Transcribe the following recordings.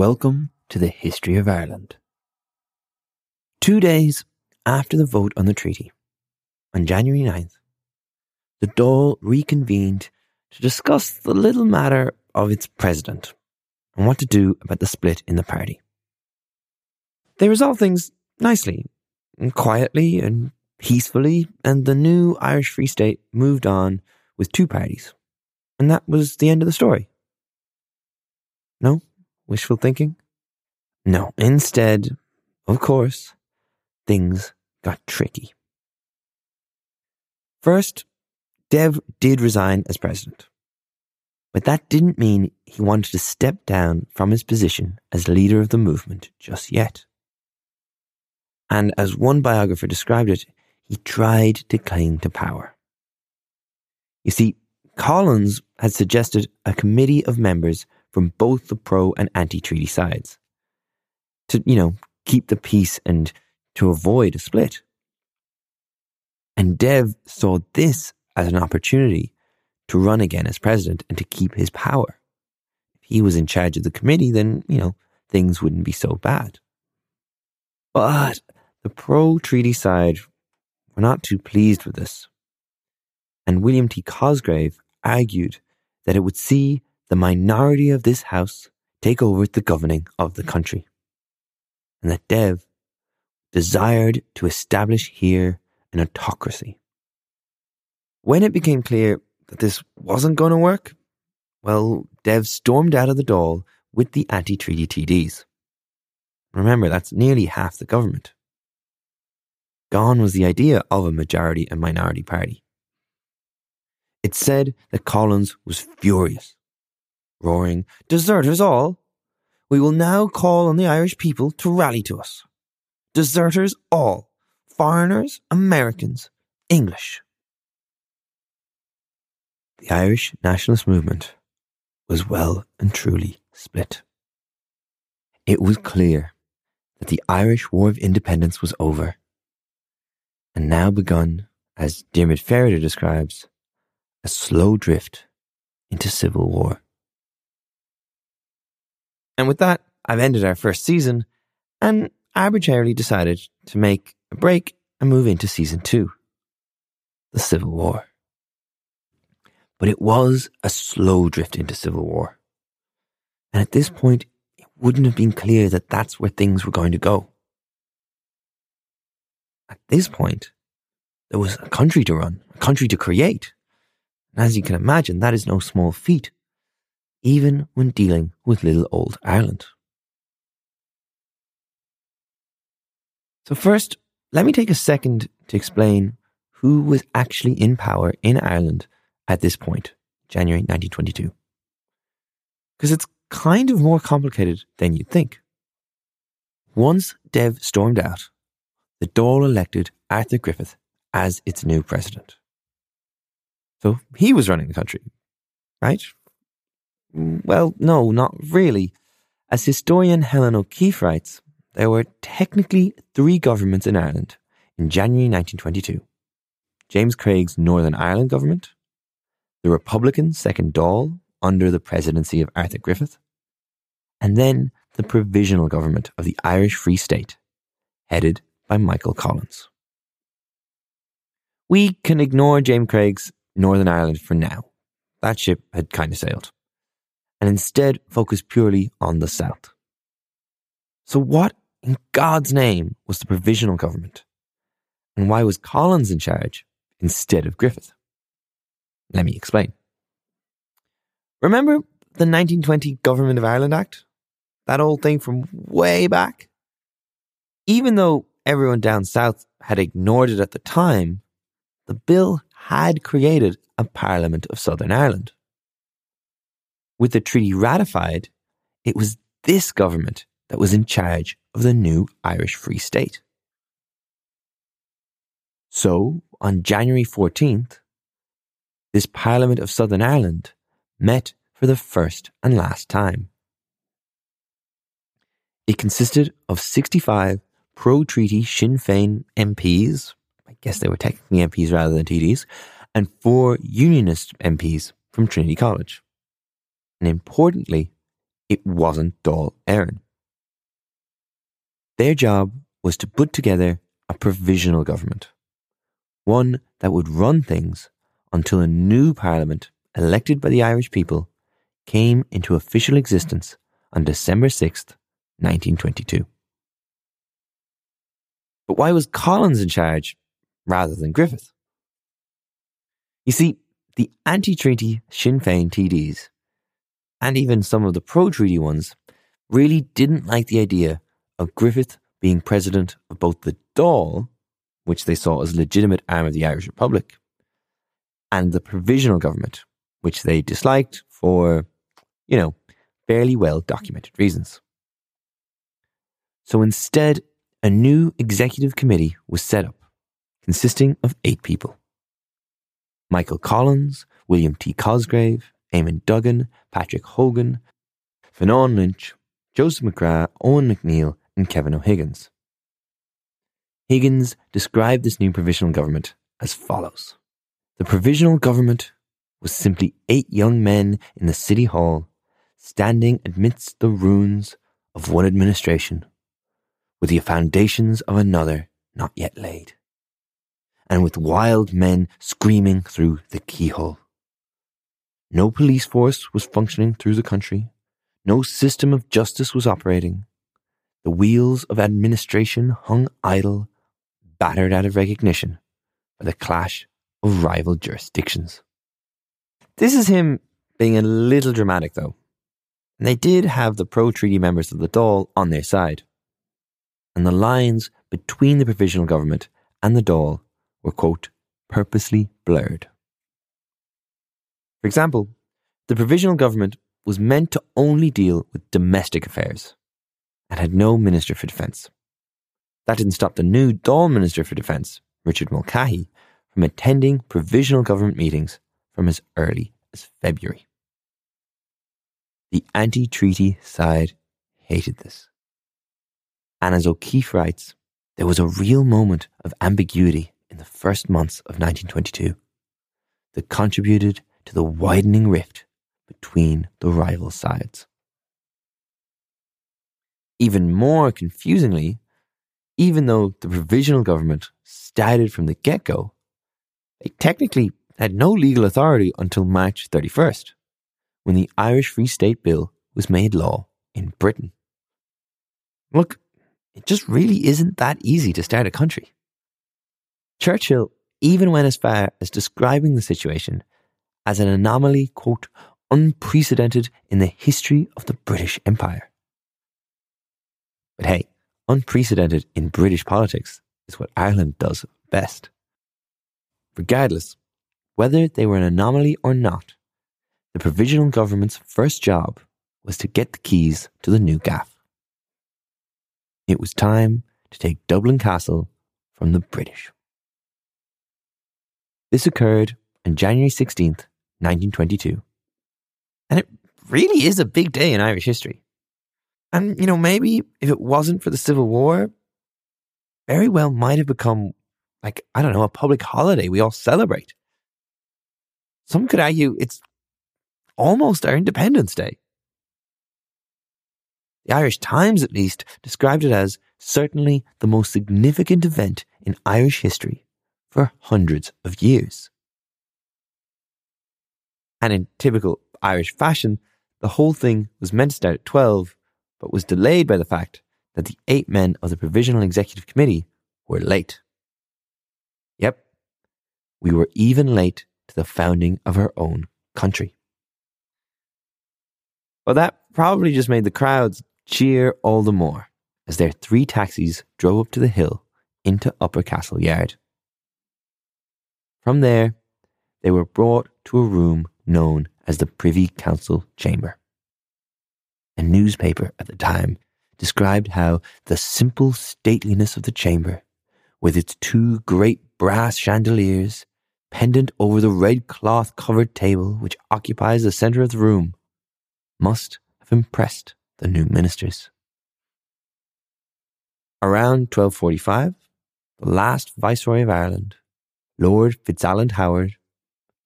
Welcome to the history of Ireland. Two days after the vote on the treaty, on January 9th, the Dáil reconvened to discuss the little matter of its president and what to do about the split in the party. They resolved things nicely, and quietly and peacefully, and the new Irish Free State moved on with two parties. And that was the end of the story. No? Wishful thinking? No, instead, of course, things got tricky. First, Dev did resign as president. But that didn't mean he wanted to step down from his position as leader of the movement just yet. And as one biographer described it, he tried to cling to power. You see, Collins had suggested a committee of members from both the pro and anti treaty sides to, you know, keep the peace and to avoid a split. And Dev saw this as an opportunity to run again as president and to keep his power. If he was in charge of the committee, then, you know, things wouldn't be so bad. But the pro treaty side were not too pleased with this. And William T. Cosgrave argued that it would see the minority of this house take over the governing of the country. And that Dev desired to establish here an autocracy. When it became clear that this wasn't going to work, well, Dev stormed out of the Dáil with the anti treaty TDs. Remember, that's nearly half the government. Gone was the idea of a majority and minority party. It said that Collins was furious, roaring, Deserters all! We will now call on the Irish people to rally to us. Deserters all! Foreigners, Americans, English. The Irish nationalist movement was well and truly split. It was clear that the Irish War of Independence was over, and now begun, as Diarmaid Ferriter describes, a slow drift into civil war. And with that, I've ended our first season and arbitrarily decided to make a break and move into season two the Civil War. But it was a slow drift into civil war. And at this point, it wouldn't have been clear that that's where things were going to go. At this point, there was a country to run, a country to create. And as you can imagine, that is no small feat, even when dealing with little old Ireland. So, first, let me take a second to explain who was actually in power in Ireland at this point, January 1922. Because it's kind of more complicated than you'd think. Once Dev stormed out, the Dáil elected Arthur Griffith as its new president. So he was running the country, right? Mm, well, no, not really. As historian Helen O'Keefe writes, there were technically three governments in Ireland in January 1922 James Craig's Northern Ireland government, the Republican Second Dáil under the presidency of Arthur Griffith, and then the provisional government of the Irish Free State, headed by Michael Collins. We can ignore James Craig's Northern Ireland for now, that ship had kind of sailed, and instead focused purely on the South. So, what in God's name was the provisional government? And why was Collins in charge instead of Griffith? Let me explain. Remember the 1920 Government of Ireland Act? That old thing from way back? Even though everyone down south had ignored it at the time, the bill had created a Parliament of Southern Ireland. With the treaty ratified, it was this government that was in charge of the new Irish Free State. So, on January 14th, this Parliament of Southern Ireland met for the first and last time. It consisted of 65 pro treaty Sinn Féin MPs, I guess they were technically MPs rather than TDs, and four Unionist MPs from Trinity College. And importantly, it wasn't Dáil Éireann. Their job was to put together a provisional government, one that would run things until a new parliament elected by the Irish people came into official existence on December 6th, 1922. But why was Collins in charge rather than Griffith? You see, the anti treaty Sinn Féin TDs, and even some of the pro treaty ones, really didn't like the idea of Griffith being president of both the Dáil, which they saw as a legitimate arm of the Irish Republic, and the provisional government, which they disliked for, you know, fairly well documented reasons. So instead, a new executive committee was set up, consisting of eight people Michael Collins, William T. Cosgrave, Eamon Duggan, Patrick Hogan, Fionn Lynch, Joseph McGrath, Eoin MacNeill, and Kevin O'Higgins. Higgins described this new provisional government as follows The provisional government was simply eight young men in the city hall, standing amidst the ruins of one administration, with the foundations of another not yet laid, and with wild men screaming through the keyhole. No police force was functioning through the country. No system of justice was operating. The wheels of administration hung idle, battered out of recognition by the clash of rival jurisdictions. This is him being a little dramatic, though. And they did have the pro treaty members of the Dáil on their side. And the lines between the provisional government and the Dáil were, quote, purposely blurred. For example, the provisional government was meant to only deal with domestic affairs and had no Minister for Defence. That didn't stop the new Dáil Minister for Defence, Richard Mulcahy, from attending provisional government meetings from as early as February. The anti treaty side hated this. And as O'Keefe writes, there was a real moment of ambiguity in the first months of 1922 that contributed to the widening rift between the rival sides. Even more confusingly, even though the provisional government started from the get go, they technically had no legal authority until March 31st, when the Irish Free State Bill was made law in Britain. Look, it just really isn't that easy to start a country. Churchill even went as far as describing the situation as an anomaly, quote, unprecedented in the history of the British Empire. But hey, unprecedented in British politics is what Ireland does best. Regardless, whether they were an anomaly or not, the provisional government's first job was to get the keys to the new gaff. It was time to take Dublin Castle from the British. This occurred on January 16th, 1922. And it really is a big day in Irish history. And, you know, maybe if it wasn't for the Civil War, very well might have become like, I don't know, a public holiday we all celebrate. Some could argue it's almost our Independence Day. The Irish Times, at least, described it as certainly the most significant event in Irish history for hundreds of years. And in typical Irish fashion, the whole thing was meant to start at 12, but was delayed by the fact that the eight men of the Provisional Executive Committee were late. Yep, we were even late to the founding of our own country. Well, that probably just made the crowds cheer all the more as their three taxis drove up to the hill into Upper Castle Yard. From there, they were brought to a room known as the Privy Council Chamber. A newspaper at the time described how the simple stateliness of the chamber, with its two great brass chandeliers pendant over the red cloth covered table which occupies the centre of the room, must have impressed the new ministers. Around 1245, the last Viceroy of Ireland, Lord Fitzalan Howard,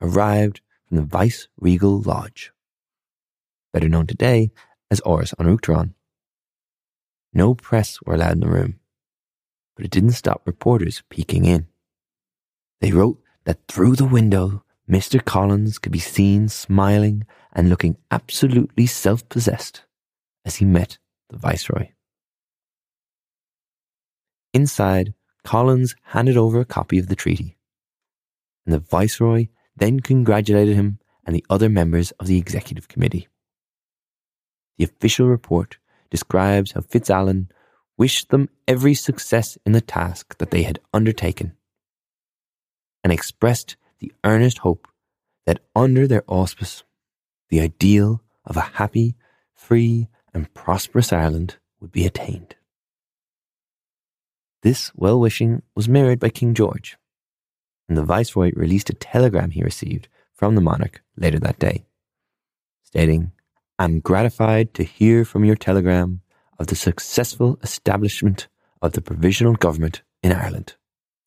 arrived from the Vice Regal Lodge, better known today as Áras an Uachtaráin. No press were allowed in the room, but it didn't stop reporters peeking in. They wrote that through the window, Mr. Collins could be seen smiling and looking absolutely self possessed as he met the Viceroy. Inside, Collins handed over a copy of the treaty, and the Viceroy then congratulated him and the other members of the Executive Committee. The official report describes how Fitzalan wished them every success in the task that they had undertaken and expressed the earnest hope that under their auspice, the ideal of a happy, free, and prosperous Ireland would be attained. This well wishing was mirrored by King George, and the Viceroy released a telegram he received from the monarch later that day, stating, I'm gratified to hear from your telegram of the successful establishment of the provisional government in Ireland.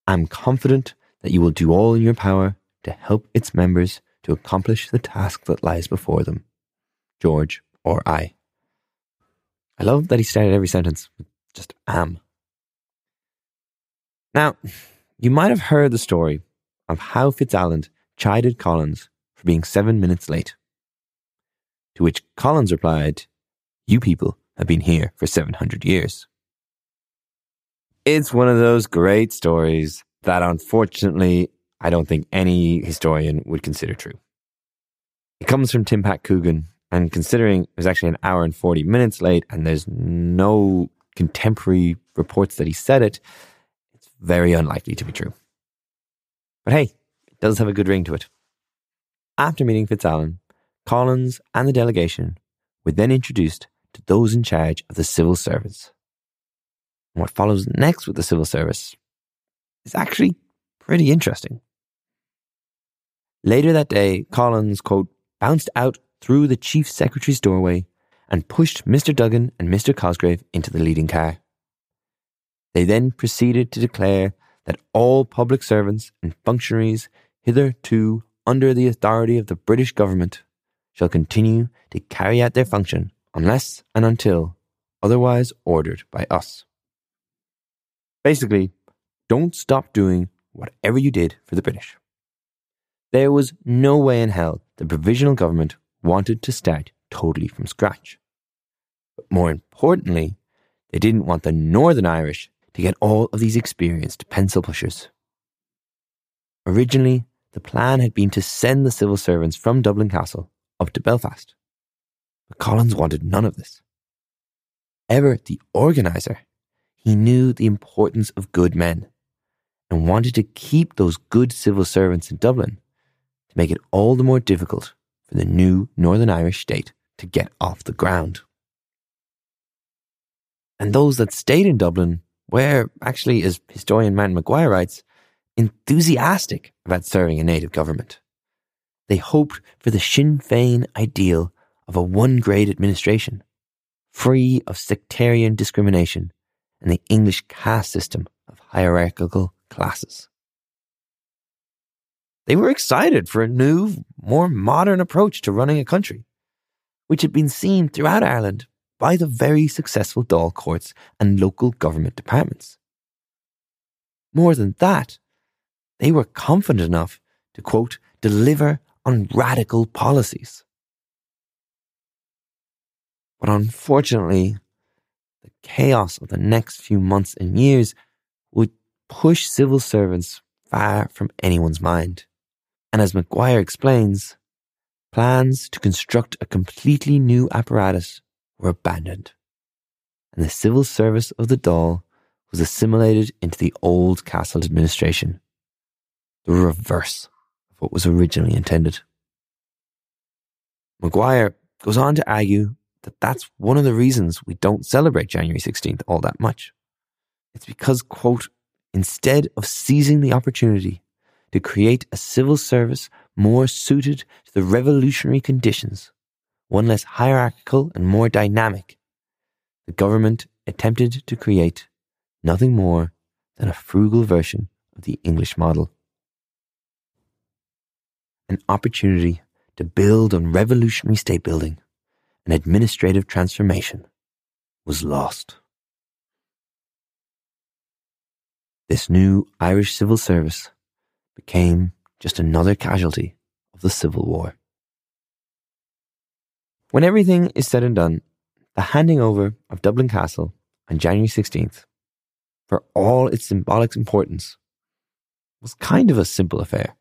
I'm confident that you will do all in your power to help its members to accomplish the task that lies before them. George or I. I love that he started every sentence with just am. Now, you might have heard the story of how Fitzalan chided Collins for being seven minutes late. To which Collins replied, You people have been here for 700 years. It's one of those great stories that unfortunately I don't think any historian would consider true. It comes from Tim Pat Coogan, and considering it was actually an hour and 40 minutes late and there's no contemporary reports that he said it, it's very unlikely to be true. But hey, it does have a good ring to it. After meeting Fitzalan, Collins and the delegation were then introduced to those in charge of the civil service. And what follows next with the civil service is actually pretty interesting. Later that day, Collins, quote, bounced out through the chief secretary's doorway and pushed Mr. Duggan and Mr. Cosgrave into the leading car. They then proceeded to declare that all public servants and functionaries hitherto under the authority of the British government shall continue to carry out their function unless and until otherwise ordered by us. Basically, don't stop doing whatever you did for the British. There was no way in hell the provisional government wanted to start totally from scratch. But more importantly, they didn't want the Northern Irish to get all of these experienced pencil pushers. Originally, the plan had been to send the civil servants from Dublin Castle up to Belfast. But Collins wanted none of this. Ever the organiser, he knew the importance of good men and wanted to keep those good civil servants in Dublin to make it all the more difficult for the new Northern Irish state to get off the ground. And those that stayed in Dublin were actually, as historian Martin Maguire writes, enthusiastic about serving a native government. They hoped for the Sinn Féin ideal of a one grade administration, free of sectarian discrimination and the English caste system of hierarchical classes. They were excited for a new, more modern approach to running a country, which had been seen throughout Ireland by the very successful Dáil courts and local government departments. More than that, they were confident enough to quote, deliver on radical policies. But unfortunately, the chaos of the next few months and years would push civil servants far from anyone's mind. And as Maguire explains, plans to construct a completely new apparatus were abandoned, and the civil service of the Dáil was assimilated into the old castle administration, the reverse of what was originally intended. Maguire goes on to argue that that's one of the reasons we don't celebrate January 16th all that much. It's because, quote, instead of seizing the opportunity to create a civil service more suited to the revolutionary conditions, one less hierarchical and more dynamic, the government attempted to create nothing more than a frugal version of the English model. An opportunity to build on revolutionary state building and administrative transformation was lost. This new Irish civil service became just another casualty of the Civil War. When everything is said and done, the handing over of Dublin Castle on January 16th, for all its symbolic importance, was kind of a simple affair.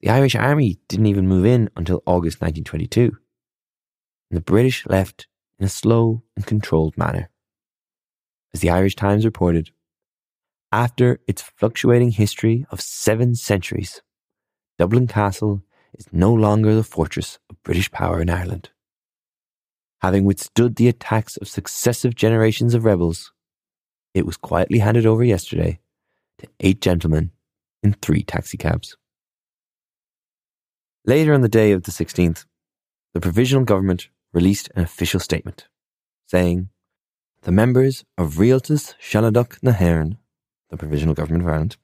The Irish Army didn't even move in until August 1922, and the British left in a slow and controlled manner. As the Irish Times reported, after its fluctuating history of seven centuries, Dublin Castle is no longer the fortress of British power in Ireland. Having withstood the attacks of successive generations of rebels, it was quietly handed over yesterday to eight gentlemen in three taxicabs. Later on the day of the 16th, the provisional government released an official statement saying, The members of Rialtas Sealadach na hÉireann the Provisional Government of Ireland,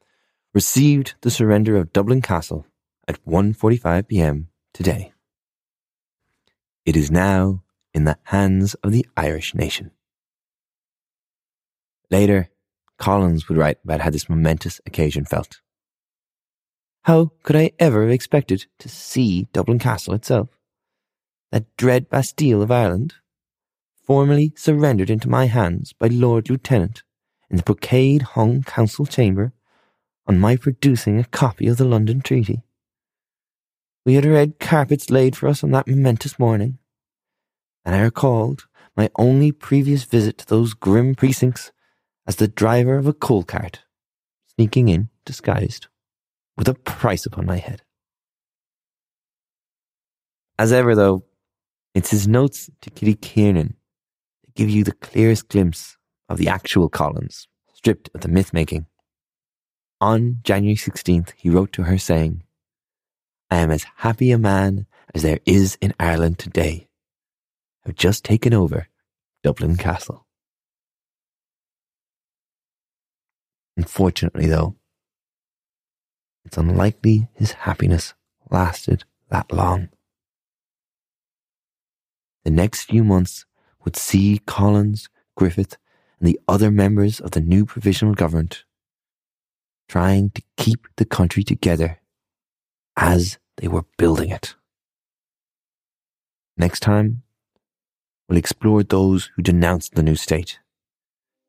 received the surrender of Dublin Castle at 1.45 p.m. today. It is now in the hands of the Irish nation. Later, Collins would write about how this momentous occasion felt. How could I ever have expected to see Dublin Castle itself? That dread Bastille of Ireland, formally surrendered into my hands by Lord Lieutenant in the brocade hung council chamber on my producing a copy of the London Treaty. We had red carpets laid for us on that momentous morning, and I recalled my only previous visit to those grim precincts as the driver of a coal cart, sneaking in disguised, with a price upon my head. As ever, though, it's his notes to Kitty Kiernan that give you the clearest glimpse of the actual Collins, stripped of the myth making. On January 16th, he wrote to her saying, I am as happy a man as there is in Ireland today. I've just taken over Dublin Castle. Unfortunately, though, it's unlikely his happiness lasted that long. The next few months would see Collins, Griffith, and the other members of the new provisional government trying to keep the country together as they were building it. Next time, we'll explore those who denounced the new state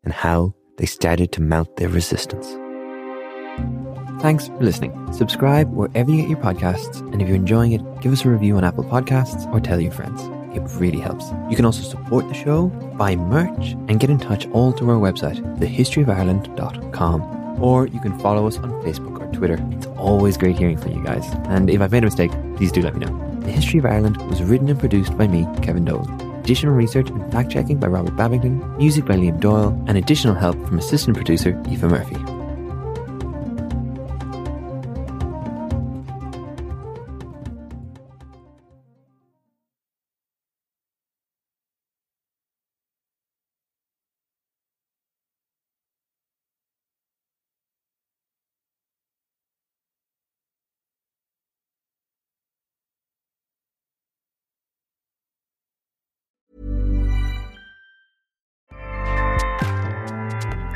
and how they started to mount their resistance. Thanks for listening. Subscribe wherever you get your podcasts, and if you're enjoying it, give us a review on Apple Podcasts or tell your friends. It really helps. You can also support the show, buy merch, and get in touch all through our website, thehistoryofireland.com. Or you can follow us on Facebook or Twitter. It's always great hearing from you guys. And if I've made a mistake, please do let me know. The History of Ireland was written and produced by me, Kevin Dolan. Additional research and fact checking by Robert Babington, music by Liam Doyle, and additional help from assistant producer Eva Murphy.